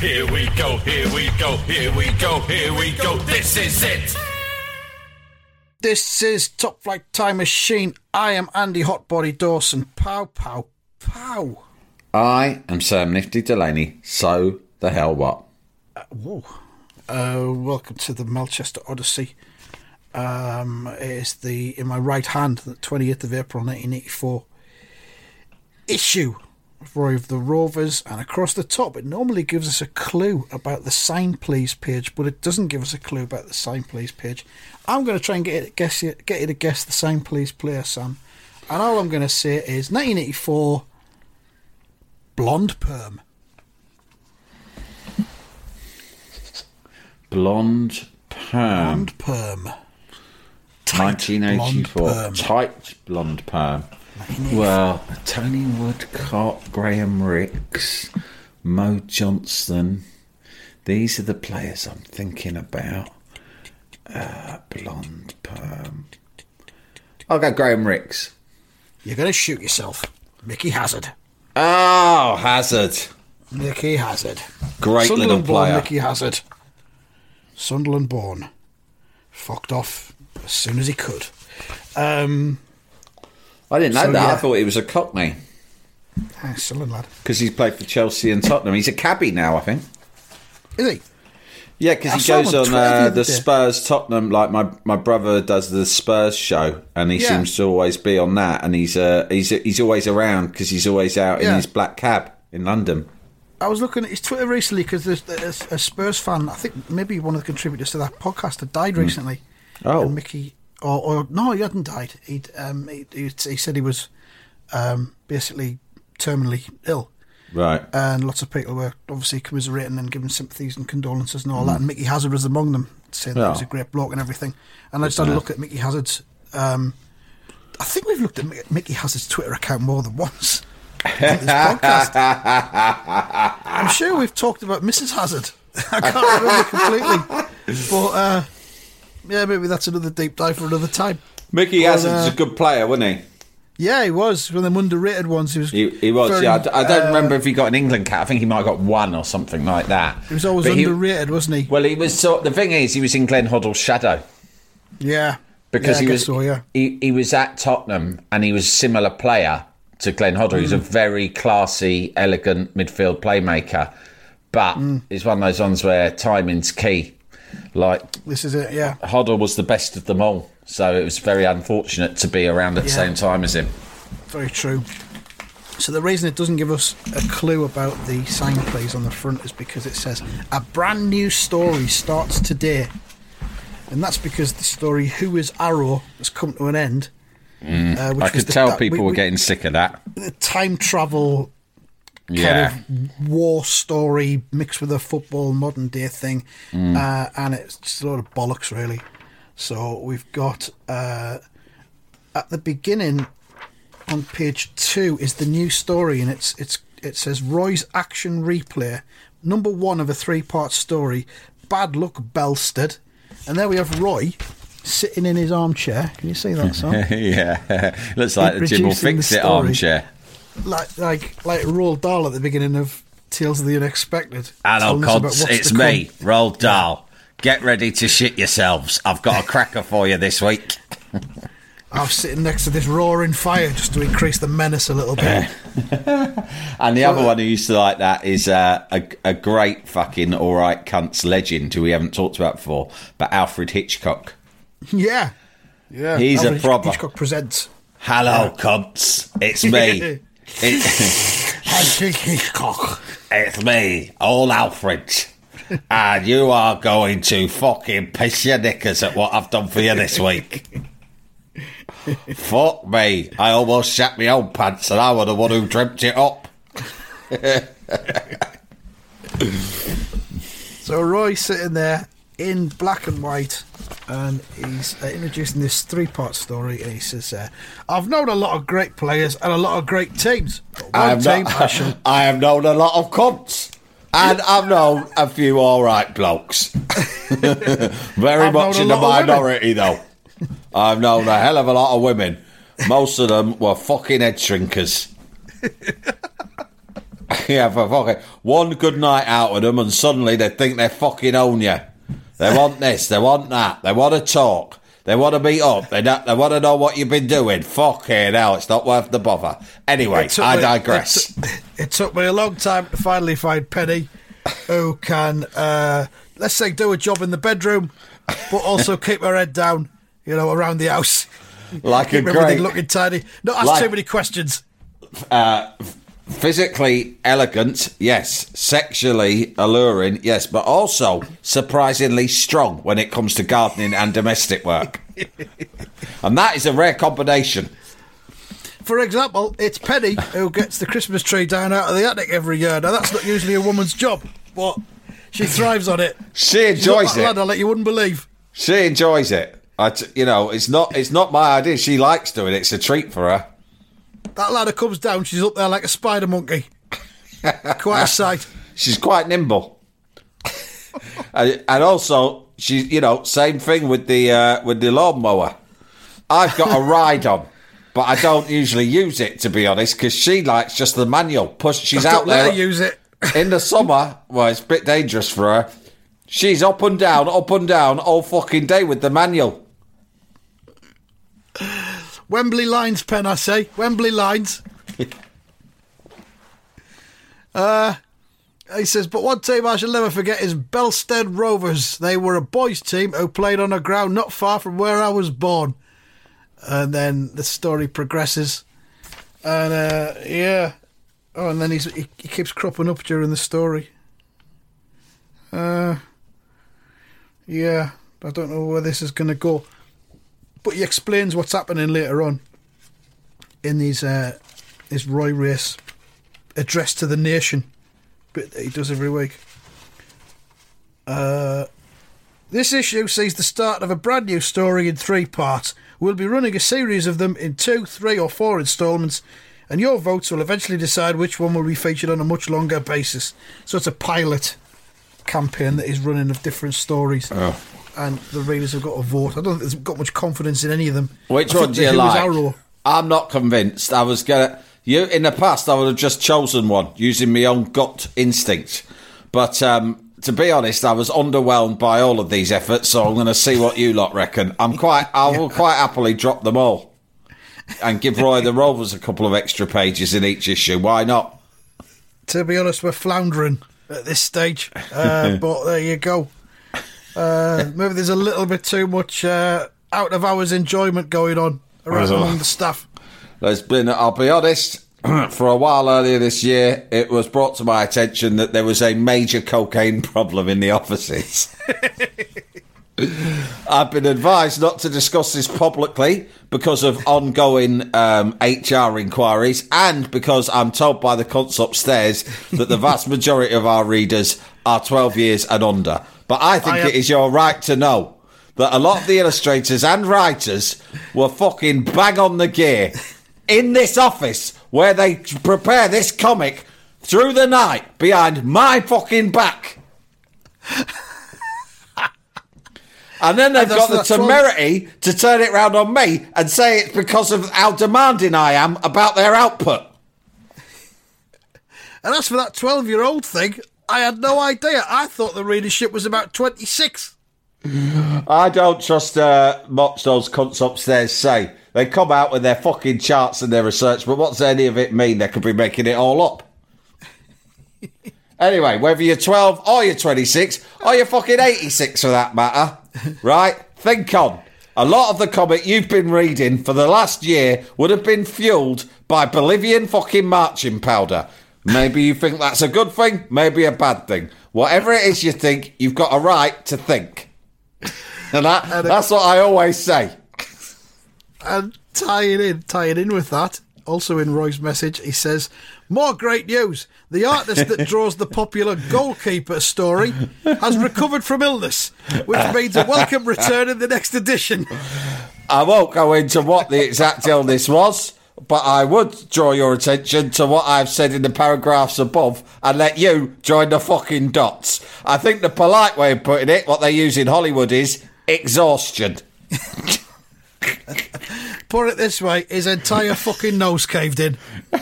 Here we go, here we go, here we go, here we go. This is it. This is Top Flight Time Machine. I am Andy Hotbody Dawson. Pow, pow, pow. I am Sam Nifty Delaney, so the hell what? Whoa. Uh, welcome to the Melchester Odyssey. Um, it is the in my right hand, the 28th of April 1984 issue of Roy of the Rovers, and across the top it normally gives us a clue about the sign please page, but it doesn't give us a clue about the sign please page. I'm going to try and get it, guess you, get you to guess the sign please player, Sam. And all I'm going to say is 1984 blonde perm. Blonde perm. Blonde perm. Tight blonde 1984. perm. Tight blonde perm. Well, Tony Woodcock, Graham Rix, Mo Johnston. These are the players I'm thinking about. Uh, blonde perm. I'll go Graham Rix. You're going to shoot yourself. Mickey Hazard. Oh, Hazard. Mickey Hazard. Great little Sunderland born player. Mickey Hazard. Sunderland born. Fucked off as soon as he could. Um, I didn't know So, that. I thought he was a Cockney ah, Sunderland lad. because he's played for Chelsea and Tottenham. He's a cabbie now, I think. Is he? Yeah, because he goes on on the uh, the. Spurs Tottenham. Like my, my brother does the Spurs show, and he Yeah. seems to always be on that. And he's uh, he's he's always around because he's always out in his black cab in London. I was looking at his Twitter recently because there's, there's a Spurs fan. I think maybe one of the contributors to that podcast had died recently. Oh. and Mickey, or, or no, he hadn't died. He'd um, he, he, he said he was um, basically terminally ill. Right. and lots of people were obviously commiserating and giving sympathies and condolences and all that. And Mickey Hazard was among them, saying that he was a great bloke and everything. And I just had a look at Mickey Hazard's. Um, I think we've looked at Mickey Hazard's Twitter account more than once. I'm sure we've talked about Mrs. Hazard. I can't remember completely, but uh, yeah, maybe that's another deep dive for another time. Mickey Hazard's uh, a good player, wasn't he? Yeah, he was one of them underrated ones. He was. He, he was. very, yeah, I d- I, don't uh, remember if he got an England cap. I think he might have got one or something like that. He was always But he- underrated, wasn't he? well, he was. Sort. The thing is, he was in Glenn Hoddle's shadow. yeah, because yeah, he was So, yeah. he, he was at Tottenham and he was a similar player to Glenn Hoddle. He was a Mm. very classy, elegant midfield playmaker, but Mm. it's one of those ones where timing's key. Like This is it. Yeah. Hoddle was the best of them all, so it was very unfortunate to be around at the same time as him. Very true. So the reason it doesn't give us a clue about the sign plays on the front is because it says a brand new story starts today, and that's because the story "Who Is Arrow" has come to an end. Uh, which Mm. I could the- tell that- people we- were getting sick of that. the time travel Yeah. kind of war story mixed with a football modern day thing, Mm. uh, and it's just a lot of bollocks, really. So we've got uh, at the beginning on page two is the new story, and it's it's it says Roy's action replay, number one of a three part story. Bad luck, Belstead, and there we have Roy sitting in his armchair. Can you see that, son? yeah, looks like the Jim will fix it armchair. Like like like Roald Dahl at the beginning of Tales of the Unexpected. Hello, telling us about Cods. what's It's me, come. Roald Dahl. Get ready to shit yourselves. I've got a cracker for you this week. I'm sitting next to this roaring fire just to increase the menace a little bit. And the other one who used to like that is uh, a, a great fucking all right cunts legend who we haven't talked about before, but Alfred Hitchcock. yeah. Yeah. He's a proper- Hitchcock presents. Hello, cunts. It's me. Hitchcock. it's me, old Alfred. And you are going to fucking piss your knickers at what I've done for you this week. Fuck me. I almost shat my own pants and I was the one who dreamt it up. So Roy's sitting there in black and white, and he's uh, introducing this three-part story. And he says, uh, "I've known a lot of great players and a lot of great teams. I have, team not- I shall I have known a lot of cunts. And I've known a few all right blokes. Very I've much in the of minority, though. I've known a hell of a lot of women. Most of them were fucking head shrinkers. yeah, for fucking one good night out with them, and suddenly they think they fucking own you. They want this, they want that, they want to talk, they want to meet up, they don't, they want to know what you've been doing. Fuck Fucking hell, it's not worth the bother. Anyway, I me- digress. It, t- it took me a long time to finally find Penny, who can, uh, let's say, do a job in the bedroom, but also keep her head down, you know, around the house. like a Keep everything great, looking tidy. Not ask Like- too many questions. Physically elegant, yes. Sexually alluring, yes. But also surprisingly strong when it comes to gardening and domestic work. and that is a rare combination. For example, it's Penny who gets the Christmas tree down out of the attic every year. Now, that's not usually a woman's job, but she thrives on it. She enjoys it. ladder like you wouldn't believe. She enjoys it. I t- you know, it's not it's not my idea. She likes doing it. It's a treat for her. That ladder comes down, she's up there like a spider monkey. Quite a sight. She's quite nimble. and, and also, she's you know, same thing with the uh, with the lawnmower. I've got a ride on, but I don't usually use it to be honest, because she likes just the manual. Push. She's out let there her use it. in the summer. Well, it's a bit dangerous for her. She's up and down, up and down all fucking day with the manual. Wembley lines, Pen, I say. Wembley lines. uh, he says, but one team I shall never forget is Belstead Rovers. They were a boys' team who played on a ground not far from where I was born. And then the story progresses. And uh, yeah. Oh, and then he's, he, he keeps cropping up during the story. Uh, yeah. I don't know where this is going to go but he explains what's happening later on in these uh, his Roy Race address to the nation bit that he does every week. Uh, this issue sees the start of a brand new story in three parts. We'll be running a series of them in two, three, or four instalments, and your votes will eventually decide which one will be featured on a much longer basis. So it's a pilot campaign that he's running of different stories. And the readers have got a vote. I don't think there's got much confidence in any of them. Which one do you like? Arrow. I'm not convinced. I was gonna. You in the past, I would have just chosen one using my own gut instinct. But um, to be honest, I was underwhelmed by all of these efforts. So I'm going to see what you lot reckon. I'm quite. I will quite happily drop them all and give Roy the Rovers a couple of extra pages in each issue. Why not? to be honest, we're floundering at this stage. Uh, but there you go. Uh, maybe there's a little bit too much uh, out of hours enjoyment going on around Well, among the staff. There's been, I'll be honest, for a while earlier this year, it was brought to my attention that there was a major cocaine problem in the offices. I've been advised not to discuss this publicly because of ongoing um, HR inquiries and because I'm told by the cunts upstairs that the vast majority of our readers are 12 years and under. But I think I am- it is your right to know that a lot of the illustrators and writers were fucking bang on the gear in this office where they prepare this comic through the night behind my fucking back. And then they've And got the temerity to turn it round on me and say it's because of how demanding I am about their output. And as for that 12 year old thing, I had no idea. I thought the readership was about 26. I don't trust uh, much those cunts upstairs say. They come out with their fucking charts and their research, but what's any of it mean? They could be making it all up. anyway, whether you're 12 or you're 26 or you're fucking 86 for that matter, right? Think on. A lot of the comic you've been reading for the last year would have been fueled by Bolivian fucking marching powder. Maybe you think that's a good thing, maybe a bad thing. Whatever it is you think, you've got a right to think. And that, that's what I always say. And tying in, tying in with that, also in Roy's message, he says, "More great news! The artist that draws the popular goalkeeper story has recovered from illness, which means a welcome return in the next edition." I won't go into what the exact illness was, but I would draw your attention to what I've said in the paragraphs above and let you join the fucking dots. I think the polite way of putting it, what they use in Hollywood, is exhaustion. Put it this way: his entire fucking nose caved in,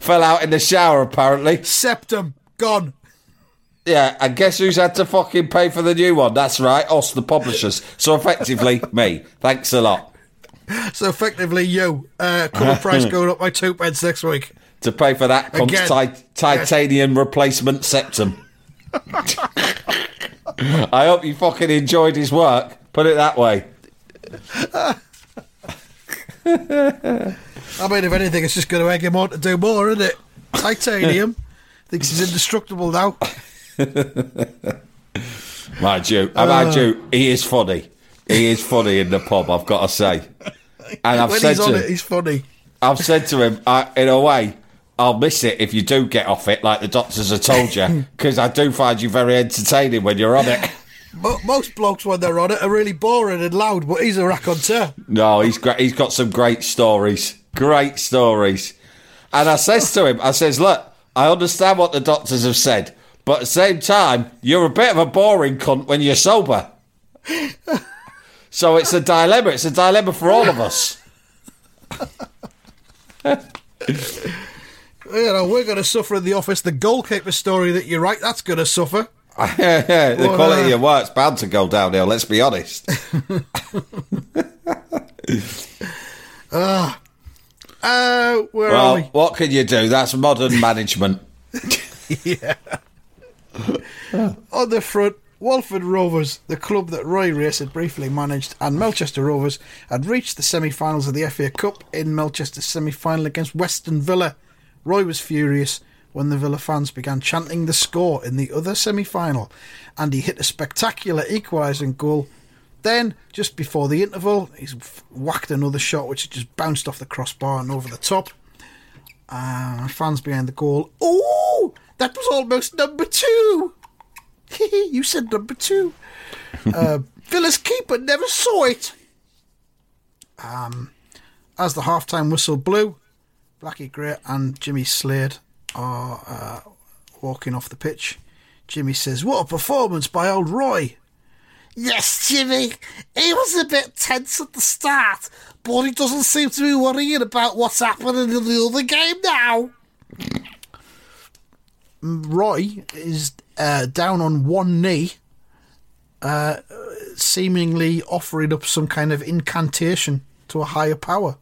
Fell out in the shower, apparently. septum gone. Yeah, and guess who's had to fucking pay for the new one? That's right, us, the publishers. So effectively, me. Thanks a lot. So effectively, you uh, cover price going up by two pence next week. To pay for that Again. ti- titanium replacement septum. I hope you fucking enjoyed his work. Put it that way. I mean, if anything, it's just going to egg him on to do more, isn't it? Titanium thinks he's indestructible now. Mind you, uh, mind you, he is funny. He is funny in the pub, I've got to say. And I've when said he's on to it, he's funny. I've said to him, I, in a way, I'll miss it if you do get off it, like the doctors have told you, because I do find you very entertaining when you're on it. Mo- Most blokes, when they're on it, are really boring and loud, but he's a raconteur. No, he's great. He's got some great stories. Great stories. And I says to him, I says, look, I understand what the doctors have said, but at the same time, you're a bit of a boring cunt when you're sober. So it's a dilemma. It's a dilemma for all of us. You know, we're going to suffer in the office. The goalkeeper story that you write, that's going to suffer. the Well, quality uh, of your work's bound to go downhill. Let's be honest. Uh, where are Well, we? what can you do? That's modern management. Yeah. On the front, Walford Rovers, the club that Roy Race had briefly managed, and Melchester Rovers had reached the semi finals of the FA Cup in Melchester's semi final against Western Villa. Roy was furious when the Villa fans began chanting the score in the other semi final, and he hit a spectacular equalising goal. Then, just before the interval, he's whacked another shot which just bounced off the crossbar and over the top. Uh, fans behind the goal. Oh, that was almost number two. you said number two. Uh, Villa's keeper never saw it. Um, as the halftime whistle blew, Blackie Gray and Jimmy Slade are uh, walking off the pitch. Jimmy says, "What a performance by old Roy." Yes, Jimmy. He was a bit tense at the start, but he doesn't seem to be worrying about what's happening in the other game now. Roy is uh, down on one knee, uh, seemingly offering up some kind of incantation to a higher power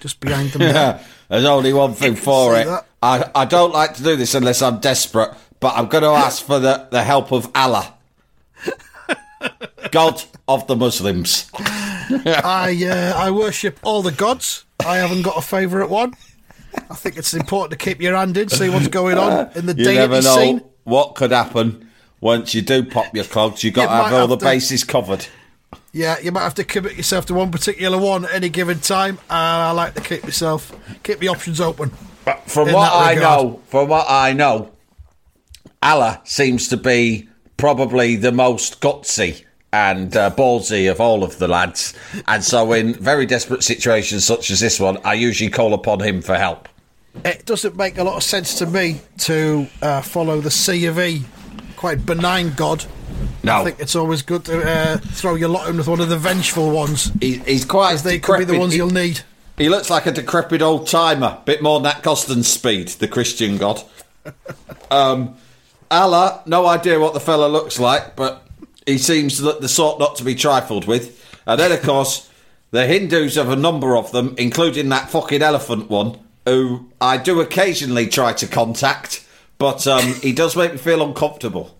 just behind them. there. There's only one thing for it. that. I, I don't like to do this unless I'm desperate, but I'm going to ask for the, the help of Allah, God of the Muslims. I uh, I worship all the gods. I haven't got a favourite one. I think it's important to keep your hand in, see what's going on in the You never deity know scene. what could happen once you do pop your clogs. You've got You to have all have the to- bases covered. Yeah, you might have to commit yourself to one particular one at any given time. And I like to keep myself keep the options open. But From what I regard. know, from what I know, Allah seems to be probably the most gutsy and uh, ballsy of all of the lads. And so, in very desperate situations such as this one, I usually call upon him for help. It doesn't make a lot of sense to me to uh, follow the C of E, quite benign god. No, I think it's always good to uh, throw your lot in with one of the vengeful ones, he, he's quite. as they could be the ones He- you'll need. He looks like a decrepit old timer. Bit more than that Coston speed, the Christian god. um, Allah, no idea what the fella looks like, but he seems the the sort not to be trifled with. And then, of course, the Hindus have a number of them, including that fucking elephant one, who I do occasionally try to contact, but um, he does make me feel uncomfortable.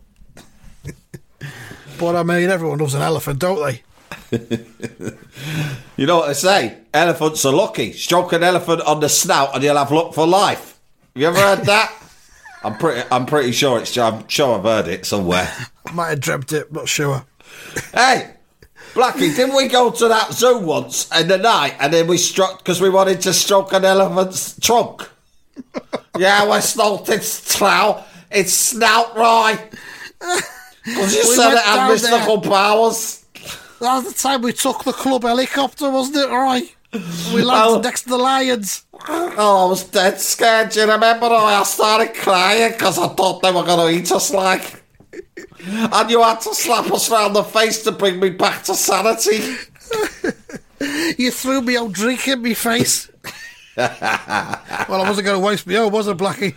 But I mean, everyone loves an elephant, don't they? You know what they say? Elephants are lucky. Stroke an elephant on the snout, and you'll have luck for life. Have you ever heard that? I'm pretty. I'm pretty sure it's. I'm sure I've heard it somewhere. I might have dreamt it, not sure. Hey, Blackie, didn't we go to that zoo once in the night and then we struck because we wanted to stroke an elephant's trunk? yeah, we smoked its trow, its snout right. Because you We said it had mystical powers. That was the time we took the club helicopter, wasn't it, Roy? We landed next to the lions. Oh, I was dead scared. Do you remember? I started crying because I thought they were going to eat us like. And you had to slap us round the face to bring me back to sanity. You threw me out drink in me face. well, I wasn't going to waste me own, was I, Blackie?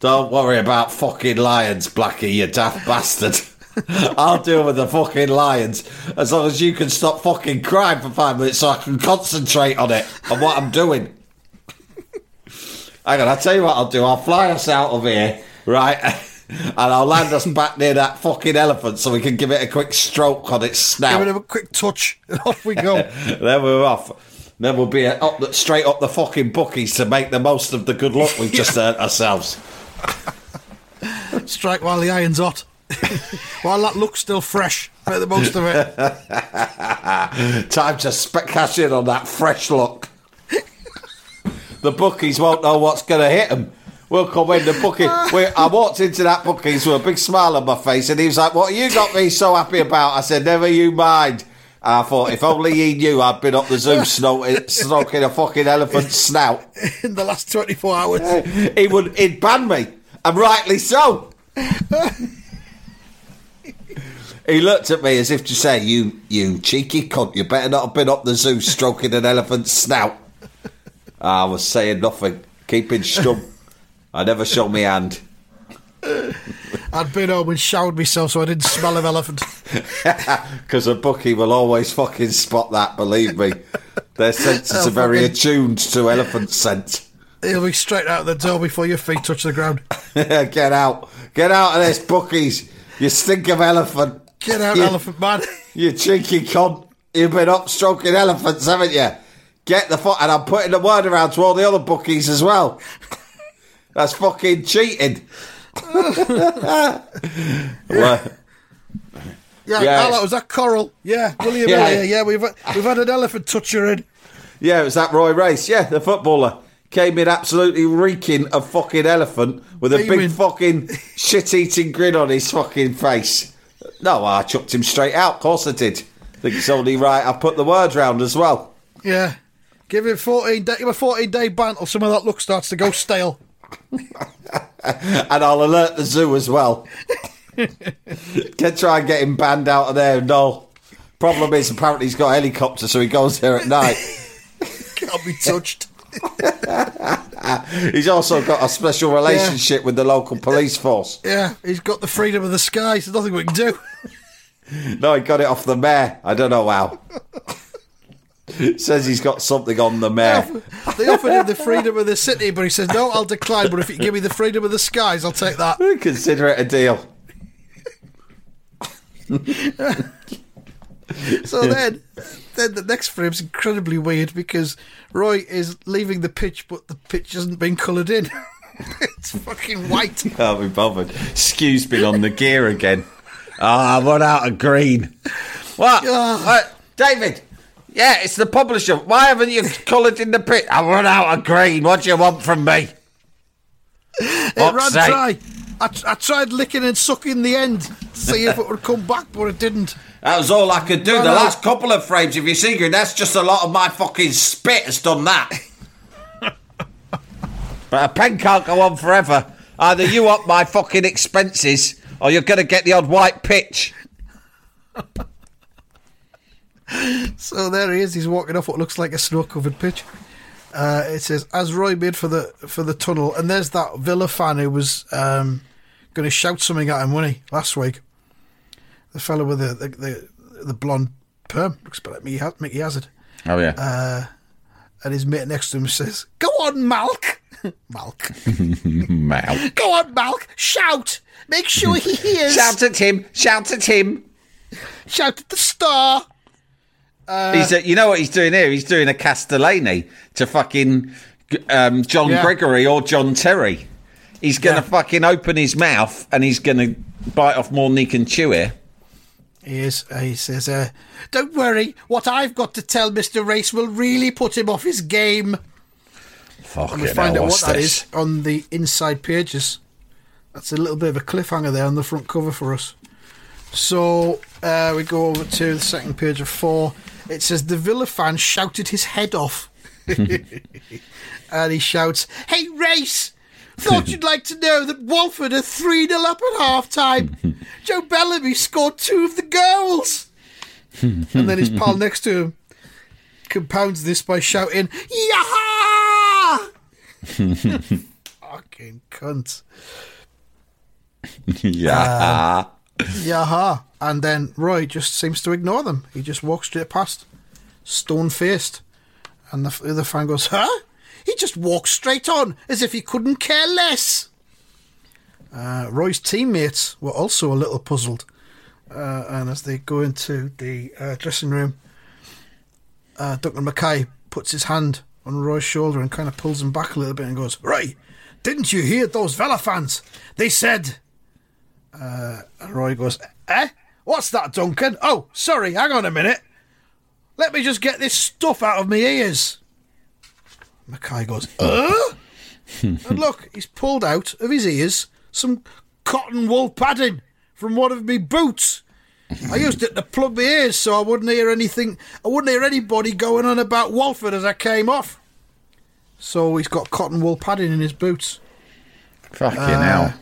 Don't worry about fucking lions, Blackie, you daft bastard. I'll deal with the fucking lions as long as you can stop fucking crying for five minutes so I can concentrate on it, on what I'm doing. Hang on, I'll tell you what I'll do. I'll fly us out of here, right? And I'll land us back near that fucking elephant so we can give it a quick stroke on its snout. Give it a quick touch, and off we go. then we're off. Then we'll be up the, straight up the fucking bookies to make the most of the good luck we've just earned ourselves. Strike while the iron's hot. while that looks still fresh. Make the most of it. Time to spe- cash in on that fresh look. the bookies won't know what's going to hit them. We'll come in the bookie. I walked into that bookies with a big smile on my face, and he was like, "What you got me so happy about?" I said, "Never you mind." I thought, if only he knew I'd been up the zoo snoking, stroking a fucking elephant's snout, In the last 24 hours. he would he'd ban me, and rightly so. He looked at me as if to say, "You, you cheeky cunt! You better not have been up the zoo stroking an elephant's snout." I was saying nothing, keeping stum. I never show me hand. I'd been home and showered myself so I didn't smell of elephant. Because a bookie will always fucking spot that, believe me. Their senses are very fucking- attuned to elephant scent. He'll be straight out the door before your feet touch the ground. Get out. Get out of this, bookies. You stink of elephant. Get out, You- elephant man. You cheeky cunt. You've been up stroking elephants, haven't you? Get the fuck. And I'm putting the word around to all the other bookies as well. That's fucking cheating. Well, Yeah, Yeah. hello, was that Coral? Yeah, William Yeah. yeah. yeah, we've we've had an elephant toucher in. yeah, it was that Roy Race. Yeah, the footballer. Came in absolutely reeking of fucking elephant with a Beaming. big fucking shit eating grin on his fucking face. No, I chucked him straight out. Of course I did. think it's only right I put the word round as well. Yeah. Give him 14 day, give him a 14 day ban or some of that look starts to go stale. and I'll alert the zoo as well. Can try and get him banned out of there. No. Problem is, apparently he's got a helicopter, so he goes there at night. Can't be touched. He's also got a special relationship with the local police force. Yeah, he's got the freedom of the skies. There's nothing we can do. No, he got it off the mayor. I don't know how. Says he's got something on the mayor. They offered him the freedom of the city, but he says, no, I'll decline. But if you give me the freedom of the skies, I'll take that. Consider it a deal. So then, then the next frame's incredibly weird because Roy is leaving the pitch, but the pitch hasn't been coloured in. it's fucking white. Can't be bothered. Skew's been on the gear again. Ah, I run out of green. What? Ah. Uh, David? Yeah, it's the publisher. Why haven't you coloured in the pit? I've run out of green. What do you want from me? It Fuck's ran sake. dry. I, I tried licking and sucking the end to see if it would come back, but it didn't. That was all I could do. No, the no. last couple of frames, if you see, Green, that's just a lot of my fucking spit has done that. but a pen can't go on forever. Either you up my fucking expenses, or you're going to get the odd white pitch. So there he is. He's walking off what looks like a snow-covered pitch. Uh, it says, "As Roy made for the for the tunnel," and there's that Villa fan who was um, going to shout something at him, wasn't he, last week? The fellow with the the, the, the blonde perm looks a bit like Mickey, Mickey Hazard. Oh yeah. Uh, and his mate next to him says, "Go on, Malk, Malk, Mal. go on, Malk, shout, make sure he hears, Shout at him! Shout at him! shout at the star." he's, uh, you know what he's doing here? He's doing a Castellani to fucking um, John Yeah. Gregory or John Terry. He's gonna Yeah. fucking open his mouth and he's gonna bite off more than he can chew here. He is. Uh, he says, uh, "Don't worry, what I've got to tell Mister Race will really put him off his game." Fuck And we find now, out what what's that this? is on the inside pages. That's a little bit of a cliffhanger there on the front cover for us. So uh, we go over to the second page of four. It says the Villa fan shouted his head off, and he shouts, "Hey, race! Thought you'd like to know that Walford are three 0 up at half time. Joe Bellamy scored two of the goals." and then his pal next to him compounds this by shouting, Yaha! Fucking cunt. yeah. Uh, Yaha. And then Roy just seems to ignore them. He just walks straight past, stone faced. And the other fan goes, Huh? He just walks straight on as if he couldn't care less. Uh, Roy's teammates were also a little puzzled. Uh, and as they go into the uh, dressing room, uh, Duncan Mackay puts his hand on Roy's shoulder and kind of pulls him back a little bit and goes, Roy, didn't you hear those Villa fans? They said. Uh, and Roy goes, Eh? What's that, Duncan? Oh, sorry, hang on a minute. Let me just get this stuff out of my ears. Mackay goes, Uh? and look, he's pulled out of his ears some cotton wool padding from one of my boots. I used it to plug my ears so I wouldn't hear anything. I wouldn't hear anybody going on about Walford as I came off. So he's got cotton wool padding in his boots. Fucking Uh, hell.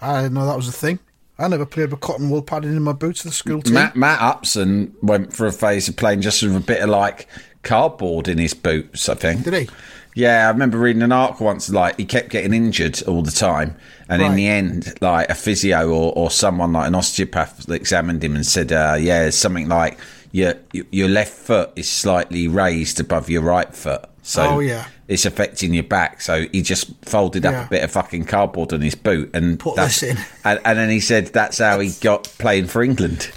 I didn't know that was a thing. I never played with cotton wool padding in my boots for the school team. Matt, Matt Upson went for a phase of playing just with a bit of like cardboard in his boots, I think. Did he? Yeah, I remember reading an article once, like, he kept getting injured all the time. And in the end, like, a physio or, or someone, like an osteopath, examined him and said, uh, yeah, something like your, your left foot is slightly raised above your right foot. So Oh, yeah. it's affecting your back. So he just folded up Yeah. a bit of fucking cardboard on his boot. And Put that's- this in. And, and then he said that's how he got playing for England.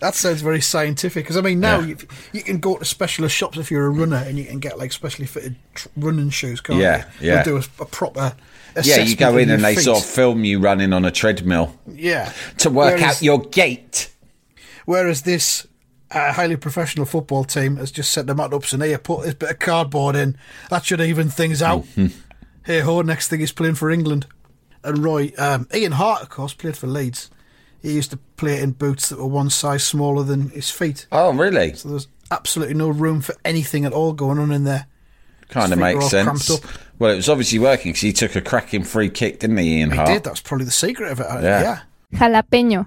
That sounds very scientific. Because I mean, now Yeah. you, you can go to specialist shops if you're a runner, and you can get like specially fitted running shoes. Can't Yeah, you? yeah. They'll do a, a proper. Yeah, you go in and they feet. sort of film you running on a treadmill yeah to work Whereas- out your gait. Whereas this uh, highly professional football team has just set the mat ups and here, put this bit of cardboard in. That should even things out. Mm-hmm. Hey ho, next thing he's playing for England. And Roy, um, Ian Harte, of course, played for Leeds. He used to play it in boots that were one size smaller than his feet. Oh, really? So there's absolutely no room for anything at all going on in there. Kind of makes sense. Well, it was obviously working because he took a cracking free kick, didn't he, Ian Harte? He Harte? did. That's probably the secret of it. Uh, Yeah. yeah. Jalapeño.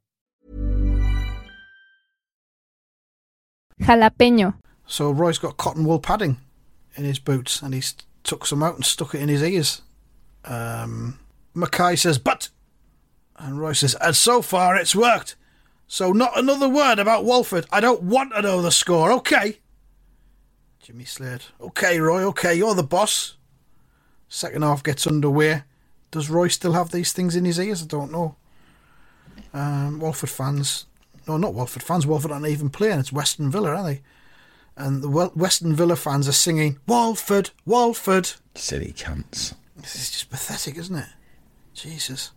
Jalapeño. So Roy's got cotton wool padding in his boots, and he's took some out and stuck it in his ears. Um, Mackay says, "But," and Roy says, "And so far it's worked. So not another word about Walford. I don't want to know the score. Okay." Jimmy Slade. Okay, Roy. Okay, you're the boss. Second half gets underway. Does Roy still have these things in his ears? I don't know. Um, Walford fans, no, not Walford fans. Walford aren't even playing. It's Western Villa, aren't they? And the Western Villa fans are singing Walford, Walford. Silly cunts. This is just pathetic, isn't it? Jesus.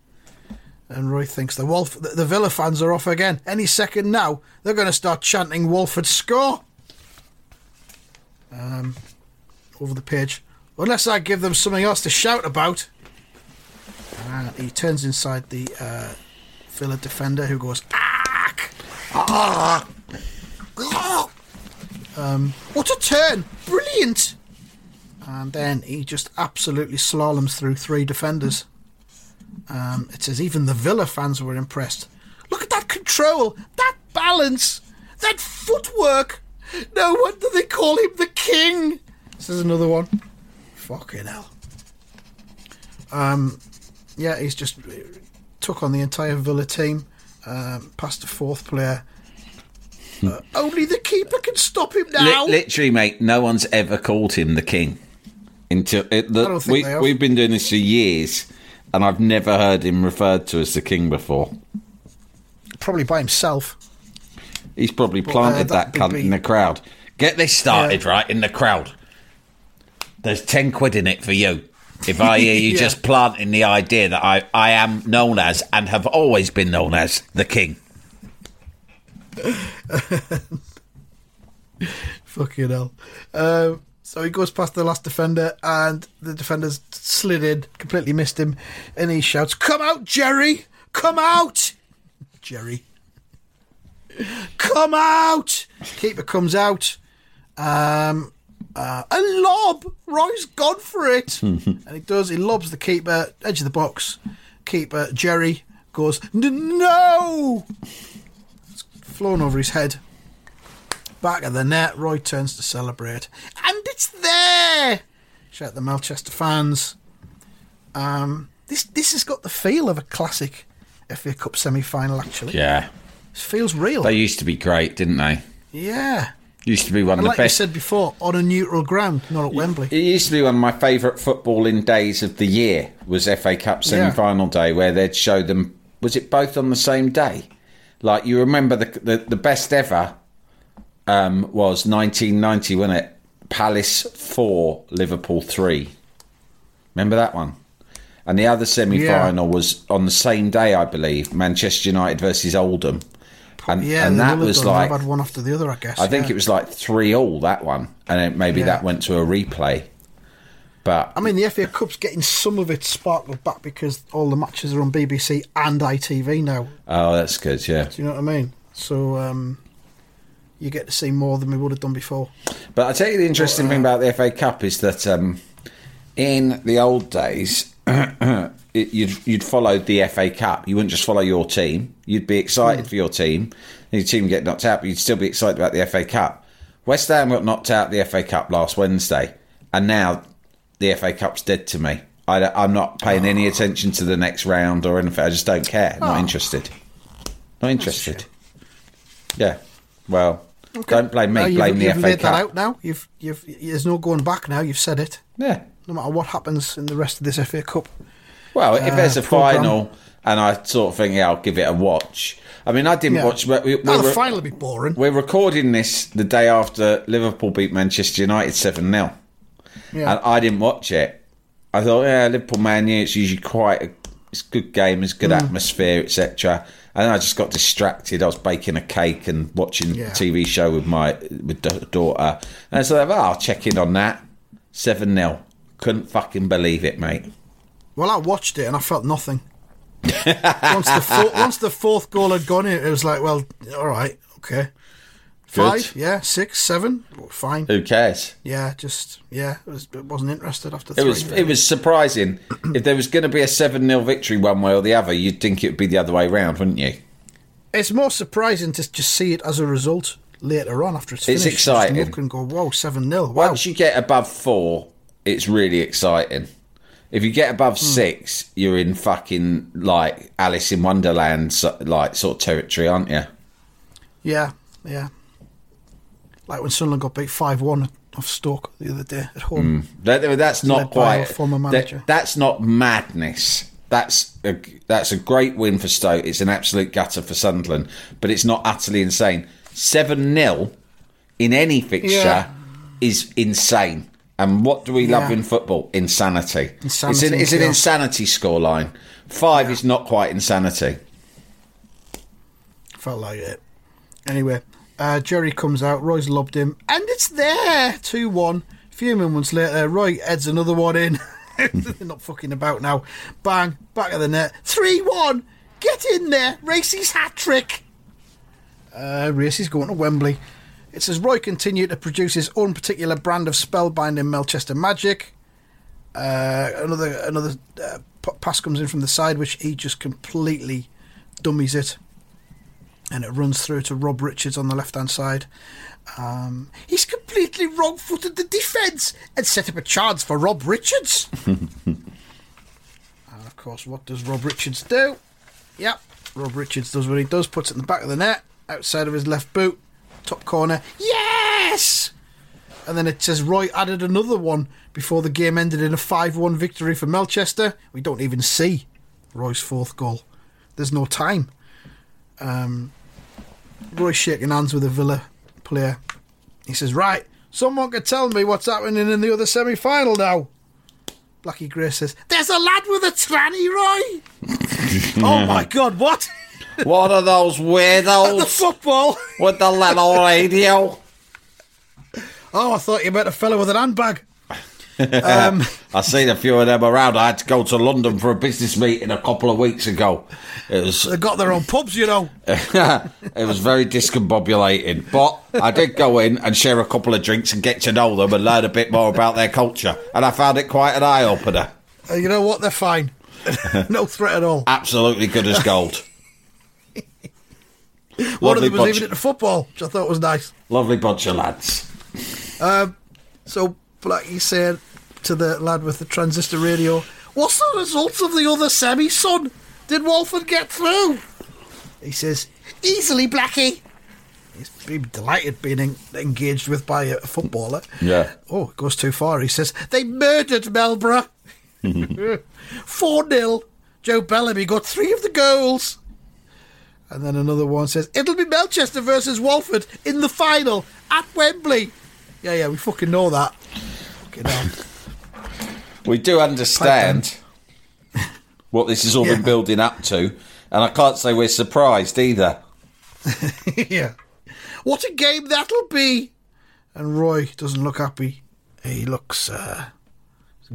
And Roy thinks the Wolf, the, the Villa fans are off again. Any second now, they're going to start chanting Walford score. Um, over the page. Unless I give them something else to shout about. And he turns inside the uh, Villa defender who goes, Ah! Um, what a turn! Brilliant! And then he just absolutely slaloms through three defenders. Um, it says even the Villa fans were impressed. Look at that control, that balance, that footwork. No wonder they call him the king. This is another one. Fucking hell. Um, yeah, he's just took on the entire Villa team, um, past the fourth player. Uh, only the keeper can stop him now. Li- literally, mate, no one's ever called him the king. Until it, the, I don't think we, we've been doing this for years, and I've never heard him referred to as the king before. Probably by himself. He's probably uh, planted that that cunt be- in the crowd. Get this started, Yeah. right? In the crowd. There's 10 quid in it for you. If I hear you Yeah. just planting the idea that I, I am known as and have always been known as the king. Fucking hell. Um, so he goes past the last defender, and the defender's slid in, completely missed him, and he shouts, Come out, Jerry! Come out! Jerry. Come out! Keeper comes out. Um, uh, a lob! Roy's gone for it! and he does, he lobs the keeper, edge of the box. Keeper, Jerry, goes, No! It's flown over his head. Back of the net, Roy turns to celebrate. And it's there! Shout the Melchester fans. Um, this this has got the feel of a classic FA Cup semi final, actually. Yeah. It feels real. They used to be great, didn't they? yeah. Used to be one And of like the you said before, on a neutral ground, not at Wembley. It used to be one of my favourite footballing days of the year was FA Cup semi-final day where they'd show them. Was it both on the same day? Like you remember the the, the best ever um, was 1990, wasn't it? Palace four, Liverpool three. Remember that one? And the other semi-final was on the same day, I believe. Manchester United versus Oldham. And, yeah, and that was like had one after the other, I guess. I think yeah. it was like three all that one, and maybe Yeah. that went to a replay. But I mean, the FA Cup's getting some of its sparkle back because all the matches are on BBC and ITV now. oh, that's good. Yeah, Do you know what I mean? So um, you get to see more than we would have done before. but I tell you the interesting thing about the FA Cup is that um, in the old days, it, you'd you'd follow the FA Cup. You wouldn't just follow your team. You'd be excited hmm. for your team. And your team get knocked out, but you'd still be excited about the FA Cup. West Ham got knocked out of the FA Cup last Wednesday, and now the FA Cup's dead to me. I, am not paying any ah. attention to the next round or anything. I just don't care. Not Oh. interested. Not interested. Yeah. Well, don't blame me. You've, blame the FA laid Cup. that out now. You've, you've, there's no going back now. You've said it. Yeah. No matter what happens in the rest of this FA Cup. Well, if Uh, there's a final and I sort of think, yeah, I'll give it a watch. I mean, I didn't Yeah. watch. but We, we're, the final will be boring. we're recording this the day after Liverpool beat Manchester United 7 0. Yeah. And I didn't watch it. I thought, yeah, Liverpool Man U, it's usually quite a, it's a good game, it's good Mm. atmosphere, etc. And I just got distracted. I was baking a cake and watching Yeah. a TV show with my with daughter. And so I thought, oh, I'll check in on that. 7 0. Couldn't fucking believe it, mate. Well, I watched it and I felt nothing. once the four, once the fourth goal had gone in, it was like, well, all right, okay, five, yeah, six, seven, fine, Who cares? yeah, just yeah, it, was, it wasn't interested after It three. was it was surprising. if there was going to be a 7 0 victory one way or the other, you'd think it would be the other way round, wouldn't you? It's more surprising to just see it as a result later on after it's It's finished. Just exciting. look and go, whoa, seven 0 Wow. Once you get above four, it's really exciting. If you get above Hmm. six, you're in fucking like Alice in Wonderland, so, like sort of territory, aren't you? Yeah, yeah. Like when Sunderland got beat five one off Stoke the other day at home. That, that's not quite. former that- manager. that's not madness. that's a, that's a great win for Stoke. It's an absolute gutter for Sunderland, but it's not utterly insane. Seven 0 in any fixture Yeah. is insane. And what do we love in football? Insanity. Insanity it's an, it's an insanity scoreline. Five is not quite insanity. Felt like it. Anyway, uh, Jerry comes out. Roy's lobbed him, and it's there. Two one. A few moments later, Roy heads another one in. They're not fucking about now. Bang! Back of the net. Three one. Get in there. Racy's hat trick. Uh, Racy's going to Wembley. It says Roy continued to produce his own particular brand of spellbinding Melchester magic. Uh, another another uh, pass comes in from the side, which he just completely dummies it and it runs through to Rob Richards on the left hand side. Um, he's completely wrong footed the defence and set up a chance for Rob Richards. and of course, what does Rob Richards do? Yep, Rob Richards does what he does, puts it in the back of the net, outside of his left boot, top corner. Yes! And then it says Roy added another one before the game ended in a 5 1 victory for Melchester. We don't even see Roy's fourth goal. There's no time. Um, Roy's shaking hands with a Villa player. He says, Right, someone could tell me what's happening in the other semi final now. Blackie Gray says, There's a lad with a tranny, Roy! oh my god, what? What are those At the football? with the little radio? Oh, I thought you meant a fellow with an handbag. Um, I seen a few of them around. I had to go to London for a business meeting a couple of weeks ago. It was They've got their own pubs, you know. it was very discombobulating, but I did go in and share a couple of drinks and get to know them and learn a bit more about their culture, and I found it quite an eye opener. Uh, you know what? They're fine. no threat at all. Absolutely good as gold. One of lovely them was bunch. even into football, which I thought was nice. Lovely bunch of lads. Um, so Blackie said to the lad with the transistor radio, What's the results of the other semi, son? Did Walford get through? He says, Easily, Blackie. He's been delighted being en- engaged with by a footballer. Yeah. Oh, it goes too far. He says, They murdered Melborough. 4 0. Joe Bellamy got three of the goals. And then another one says, It'll be Melchester versus Walford in the final at Wembley. Yeah, yeah, we fucking know that. Fucking hell. We do understand what this has all been building up to, and I can't say we're surprised either. yeah. What a game that'll be. And Roy doesn't look happy. He looks uh,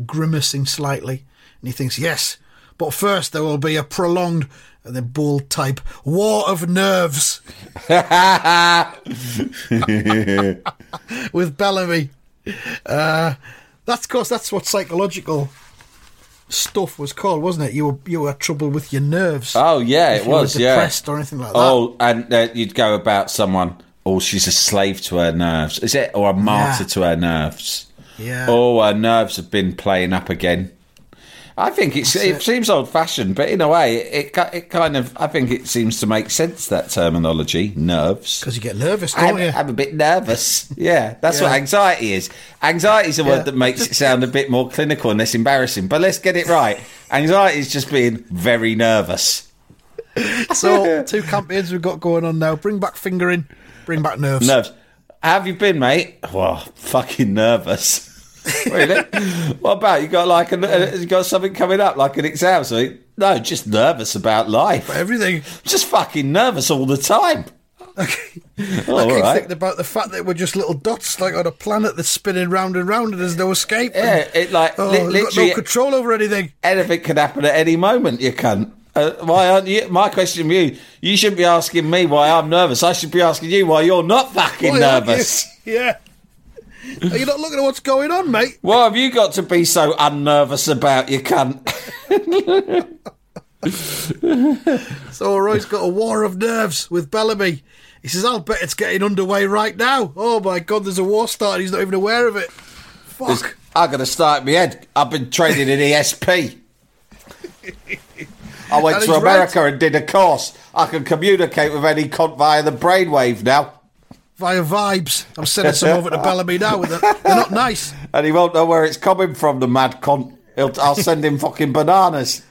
grimacing slightly. And he thinks, yes, but first there will be a prolonged and then bold type war of nerves with Bellamy. Uh, that's of course that's what psychological stuff was called, wasn't it? You were you were trouble with your nerves. Oh yeah, it was. Yeah. depressed or anything like that. Oh, and uh, you'd go about someone. Oh, she's a slave to her nerves. Is it or a martyr Yeah. to her nerves? yeah. Oh, her nerves have been playing up again. I think it's, it, it. seems old fashioned, but in a way, it, it it kind of I think it seems to make sense that terminology nerves. Because you get nervous, don't I'm, you? I'm a bit nervous. Yeah, that's what anxiety is. Anxiety is a Yeah. word that makes it sound a bit more clinical and less embarrassing. But let's get it right. Anxiety is just being very nervous. So, two campaigns we've got going on now. Bring back fingering, bring back nerves. Nerves. How have you been, mate? Well, fucking nervous. really? what about you? Got like a, you got something coming up, like an exam? Something? No, just nervous about life. Everything. Just fucking nervous all the time. Okay. Oh, I keep right. thinking about the fact that we're just little dots, like on a planet that's spinning round and round, and there's no escape. Yeah, it like oh, li- literally no control over anything. anything can happen at any moment. You can. Uh, why aren't you? My question to you: You shouldn't be asking me why I'm nervous. I should be asking you why you're not fucking Why aren't you? nervous. Yeah. Are you not looking at what's going on, mate? What have you got to be so unnervous about? You cunt. So Roy's got a war of nerves with Bellamy. He says, "I'll bet it's getting underway right now." Oh my God, there's a war starting. He's not even aware of it. Fuck. I'm going to start my head. I've been training in ESP. I went And to America and did a course. I can communicate with any cunt via the brainwave now, Via vibes. I'm sending some over to Bellamy now. With it. They're not nice. and he won't know where it's coming from. The mad cunt. He'll, I'll send him fucking bananas.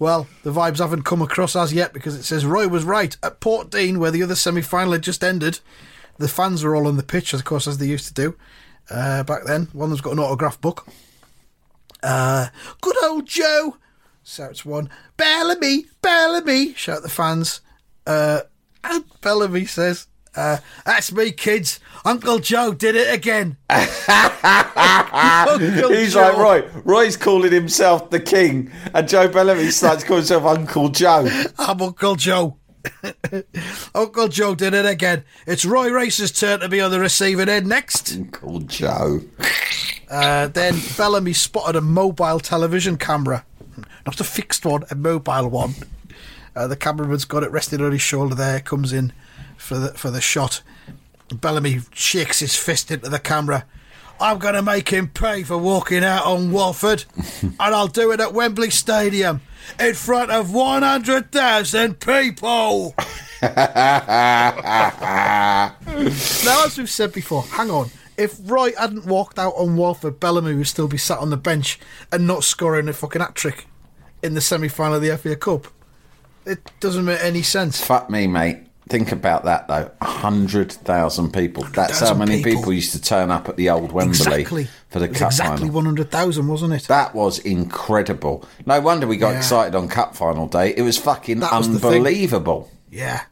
Well, the vibes haven't come across as yet because it says Roy was right. At Port Dean, where the other semi final had just ended, the fans were all on the pitch, of course, as they used to do uh, back then. One of them's got an autograph book. Uh, good old Joe, shouts one. Bellamy, Bellamy, shout the fans. Uh, and Bellamy says, uh, That's me, kids. Uncle Joe did it again. He's Joe. like Roy. Roy's calling himself the king, and Joe Bellamy starts calling himself Uncle Joe. I'm Uncle Joe. Uncle Joe did it again. It's Roy Race's turn to be on the receiving end next. Uncle Joe. Uh, then Bellamy spotted a mobile television camera. Not a fixed one, a mobile one. Uh, the cameraman's got it resting on his shoulder there, comes in for the, for the shot. Bellamy shakes his fist into the camera. I'm going to make him pay for walking out on Walford, and I'll do it at Wembley Stadium in front of 100,000 people. now, as we've said before, hang on. If Roy hadn't walked out on Walford, Bellamy would still be sat on the bench and not scoring a fucking hat trick in the semi final of the FA Cup. It doesn't make any sense. Fuck me, mate. Think about that though. A hundred thousand people. That's how many people. people. used to turn up at the old Wembley Exactly. for the was cup exactly final. 100,000, wasn't it? That was incredible. No wonder we got Yeah. excited on cup final day. It was fucking That was unbelievable. yeah.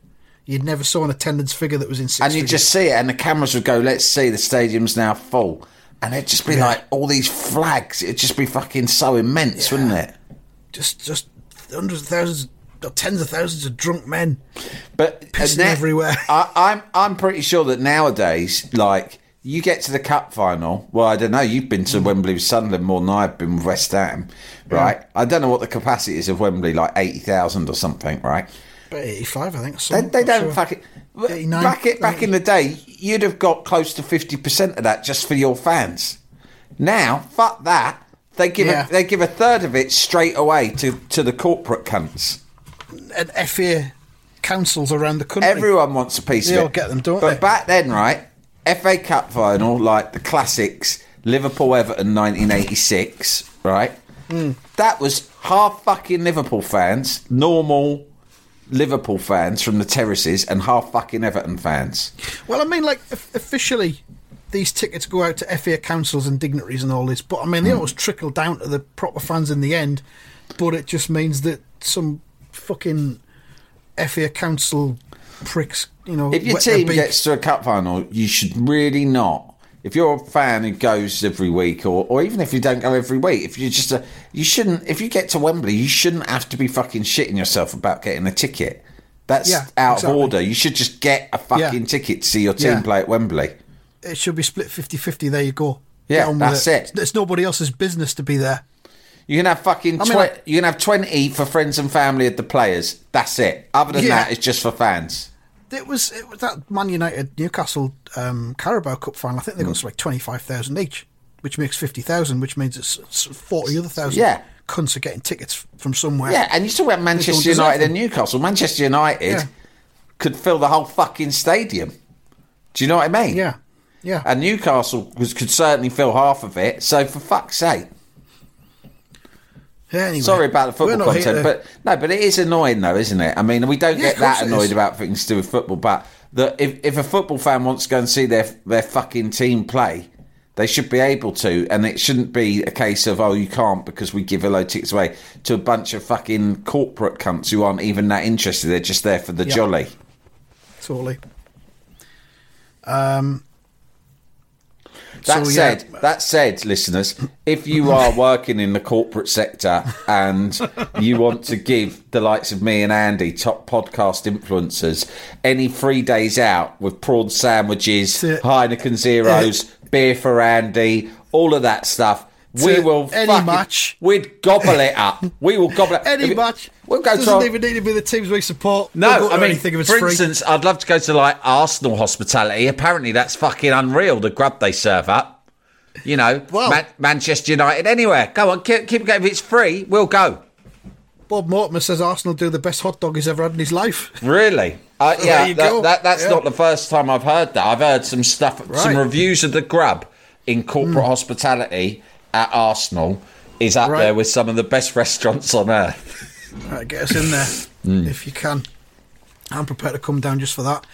You'd never saw an attendance figure that was in And you figures. just see it, and the cameras would go, "Let's see, the stadium's now full," and it'd just be like all these flags. It'd just be fucking so immense, wouldn't it? just, just hundreds of thousands, tens of thousands of drunk men. But uh, Pissing and everywhere. I, I'm I'm pretty sure that nowadays, like you get to the cup final. Well, I don't know. You've been to Wembley with Sunderland more than I've been with West Ham, right? I don't know what the capacity is of Wembley, like eighty thousand or something, right? But 85, I think. or They, they don't sure. fucking. 89, Back it back in the day, you'd have got close to fifty percent of that just for your fans. Now, fuck that. They give Yeah. a, they give a third of it straight away to, to the corporate cunts. And FA councils around the country. Everyone wants a piece They of it. get them, don't but they? back then, right? FA Cup final, like the classics, Liverpool Everton 1986, right? Hmm. That was half fucking Liverpool fans, normal Liverpool fans from the terraces, and half fucking Everton fans. Well, I mean, like, officially, these tickets go out to FA councils and dignitaries and all this, but I mean, they always trickle down to the proper fans in the end. But it just means that some fucking FA council pricks, you know, If your team gets to a cup final, you should really not. If you're a fan who goes every week, or, or even if you don't go every week, if you're just a, you shouldn't. If you get to Wembley, you shouldn't have to be fucking shitting yourself about getting a ticket. That's Yeah, out exactly. of order. You should just get a fucking Yeah. ticket to see your team Yeah. play at Wembley. it should be split 50-50. There you go. Yeah, Get on with that's it. It's nobody else's business to be there. You can have fucking. I mean, like- you can have twenty for friends and family of the players. That's it. Other than Yeah. that, it's just for fans. It was it was that Man United Newcastle um, Carabao Cup final. I think they got Mm. like twenty five thousand each, which makes fifty thousand, which means it's, forty other thousand. Yeah. cunts are getting tickets from somewhere. Yeah, and you talk about Manchester United and Newcastle. Manchester United Yeah. could fill the whole fucking stadium. Do you know what I mean? yeah, yeah. And Newcastle was, could certainly fill half of it. So for fuck's sake, anyway, sorry about the football content, but no, but it is annoying though, isn't it? I mean, we don't Yeah, get that annoyed about things to do with football, but that if if a football fan wants to go and see their their fucking team play. They should be able to, and it shouldn't be a case of oh you can't because we give a load of tickets away to a bunch of fucking corporate cunts who aren't even that interested. They're just there for the Yeah. jolly. totally. Um. That so, yeah, said, that said, listeners, if you are working in the corporate sector and you want to give the likes of me and Andy, top podcast influencers, any free days out with prawn sandwiches, Heineken Zeros, beer for Andy, all of that stuff, we will any fucking- match. We'd gobble it up. We will gobble it. any If match. We'll go doesn't to even need to be the teams we support. No, We'll I mean, anything for free. instance, I'd love to go to like Arsenal hospitality. Apparently, that's fucking unreal. The grub they serve up. You know, Well- Man- Manchester United, anywhere. Go on, keep, keep going. If it's free, we'll go. Bob Mortimer says Arsenal do the best hot dog he's ever had in his life. Really? Uh, yeah, that, that, that's Yeah. not the first time I've heard that. I've heard some stuff, some Right. Hmm. reviews of the grub in corporate hospitality at Arsenal is up Right. there with some of the best restaurants on earth. Right, get us in there if you can. I'm prepared to come down just for that.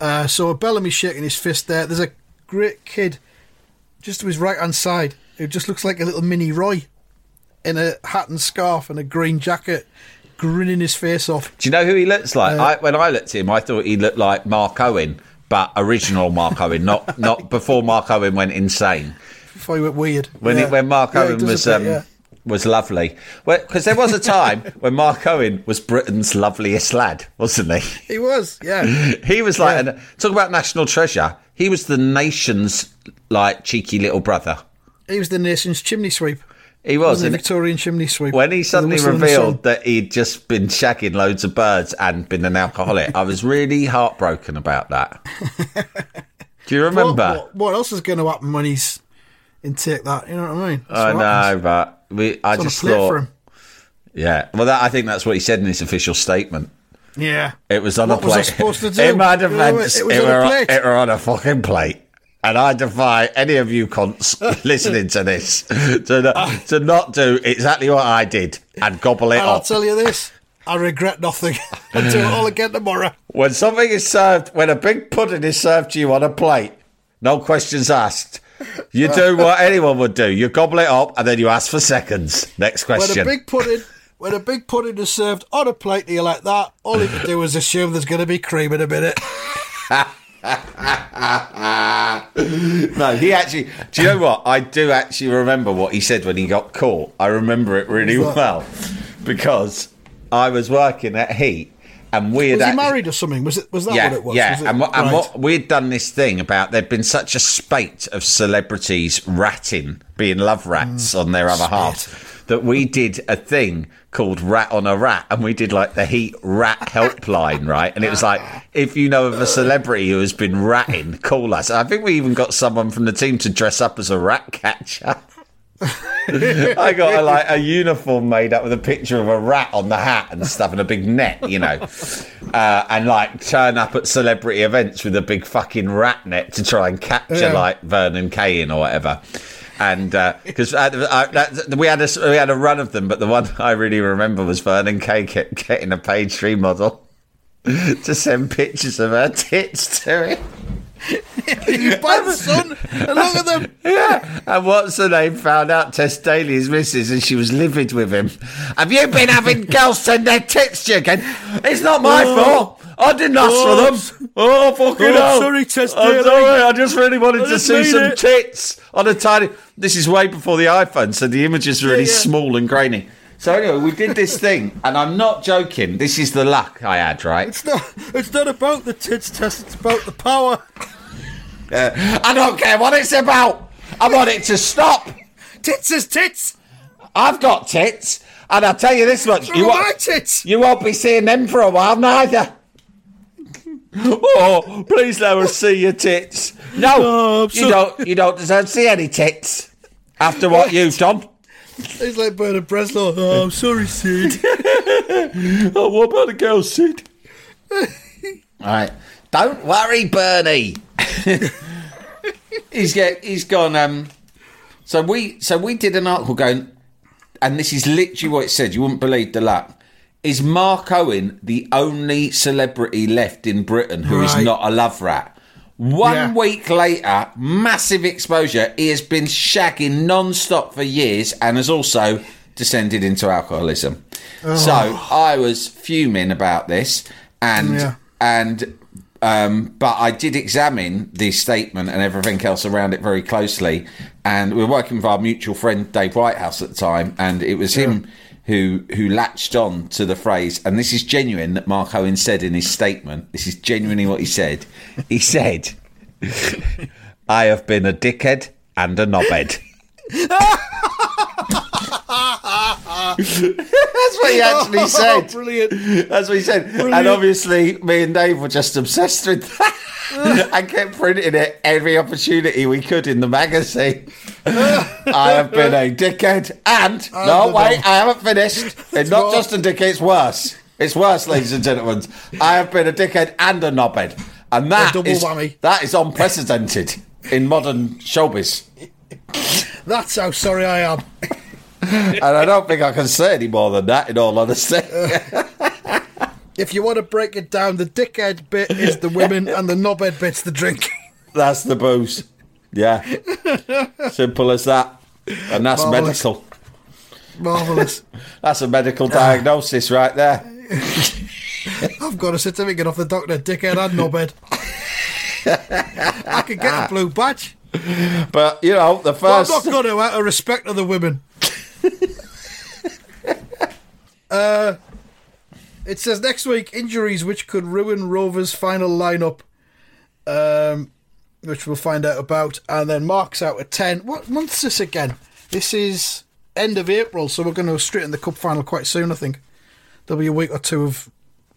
Uh, so Bellamy's shaking his fist there. There's a great kid just to his right hand side who just looks like a little mini Roy in a hat and scarf and a green jacket, grinning his face off. Do you know who he looks like? Uh, I, when I looked at him, I thought he looked like Mark Owen, but original Mark Owen, not not before Mark Owen went insane. Before he went weird. When Yeah. he, when Mark Yeah, Owen was bit, um, yeah. Was lovely, because there was a time when Mark Owen was Britain's loveliest lad, wasn't he? He was, yeah. He was like, an, talk about national treasure. He was the nation's like cheeky little brother. he was the nation's chimney sweep. He was. Wasn't he? and Victorian chimney sweep. when he suddenly whistle and a revealed that he'd just been shagging loads of birds and been an alcoholic, I was really heartbroken about that. Do you remember? what, what else is going to happen when he's in Take That? You know what I mean? That's I know, happens. but we, I It's on a just plate thought, yeah. Well, that, I think that's what he said in his official statement. Yeah. It was on What a was I plate. supposed to do? In my defence, it it, was on a were, plate. it were on a fucking plate. And I defy any of you cons listening to this to not, to not do exactly what I did and gobble it And I'll tell you this. I regret nothing. I'll do it all again tomorrow. When something is served, when a big pudding is served to you on a plate, no questions asked. You do what anyone would do. You gobble it up and then you ask for seconds. Next question. When a big pudding, when a big pudding is served on a plate to you like that, all you can do is assume there's going to be cream in a minute. No, he actually. Do you know what? I do actually remember what he said when he got caught. I remember it really well because I was working at Heat and we had Was he married or something? Was it? Was that yeah, what it was? yeah. Was it- and what, and what we'd done this thing about there'd been such a spate of celebrities ratting, being love rats Mm. on their other half, that we did a thing called Rat on a Rat, and we did like the Heat Rat Helpline, right? And it was like, if you know of a celebrity who has been ratting, call us. I think we even got someone from the team to dress up as a rat catcher. I got a, like a uniform made up with a picture of a rat on the hat and stuff and a big net, you know, uh, and like turn up at celebrity events with a big fucking rat net to try and capture Yeah. like Vernon Kay or whatever. And because uh, uh, we had a we had a run of them, but the one I really remember was Vernon Kay kept getting a page three model to send pictures of her tits to him. you bad son. And look at them. Yeah. And what's her name found out Tess Daly's missus and she was livid with him. Have you been having girls send their tits to you again? It's not my oh. fault. I didn't ask Oh, for them. Oh, fucking oh, hell. sorry, Tess I'm Daly. sorry. I just really wanted to see some it. tits on a tiny. This is way before the iPhone, so the images are really yeah. small and grainy. So anyway, we did this thing, and I'm not joking. This is the luck I had, right? It's not. It's not about the tits Tess. It's about the power. Uh, I don't care what it's about. I want it to stop. Tits is tits. I've got tits, and I'll tell you this much: you won't, tits. you won't be seeing them for a while, neither. Oh, please let us see your tits. No, I'm you so- don't. You don't deserve to see any tits after what you've done. It's like Bernard Bresslaw. Oh, I'm sorry, Sid. Oh, what about the girl, Sid? All right, don't worry, Bernie. he's get, he's gone. Um, so we so we did an article going, and this is literally what it said. You wouldn't believe the luck. Is Mark Owen the only celebrity left in Britain who is Right. not a love rat? One Yeah. week later, massive exposure. He has been shagging non-stop for years and has also descended into alcoholism. So I was fuming about this, and Yeah. and um, but I did examine the statement and everything else around it very closely. And we were working with our mutual friend Dave Whitehouse at the time, and it was him who who latched on to the phrase. And this is genuine that Mark Owen said in his statement. This is genuinely what he said. He said, "I have been a dickhead and a knobhead." That's what he actually oh, said. Brilliant. That's what he said. And obviously, me and Dave were just obsessed with that and kept printing it every opportunity we could in the magazine. I have been a dickhead and. No, wait. I haven't finished. It's not just a dickhead, it's worse. It's worse, ladies and gentlemen. I have been a dickhead and a knobhead. And oh, that double is- whammy. that is unprecedented in modern showbiz. That's how sorry I am. And I don't think I can say any more than that. In all honesty, If you want to break it down, the dickhead bit is the women and the knobhead bit's the drink. that's the booze. Yeah, simple as that. And that's Marvellous. medical. Marvellous. That's a medical diagnosis right there. I've got a certificate off the doctor, dickhead and knobhead. I could get a blue badge. But you know, the Well, I'm first. not going to, out of respect of the women. uh, it says next week injuries which could ruin Rovers' final lineup, um, which we'll find out about, and then marks out at ten. What month's this again? This is end of April, so we're going to straighten the cup final quite soon. I think there'll be a week or two of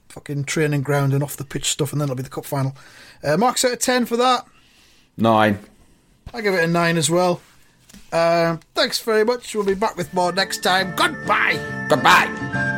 fucking training ground and off the pitch stuff, and then it'll be the cup final. Uh, marks out at ten for that. Nine. I give it a nine as well. Um, thanks very much. We'll be back with more next time. Goodbye. Goodbye.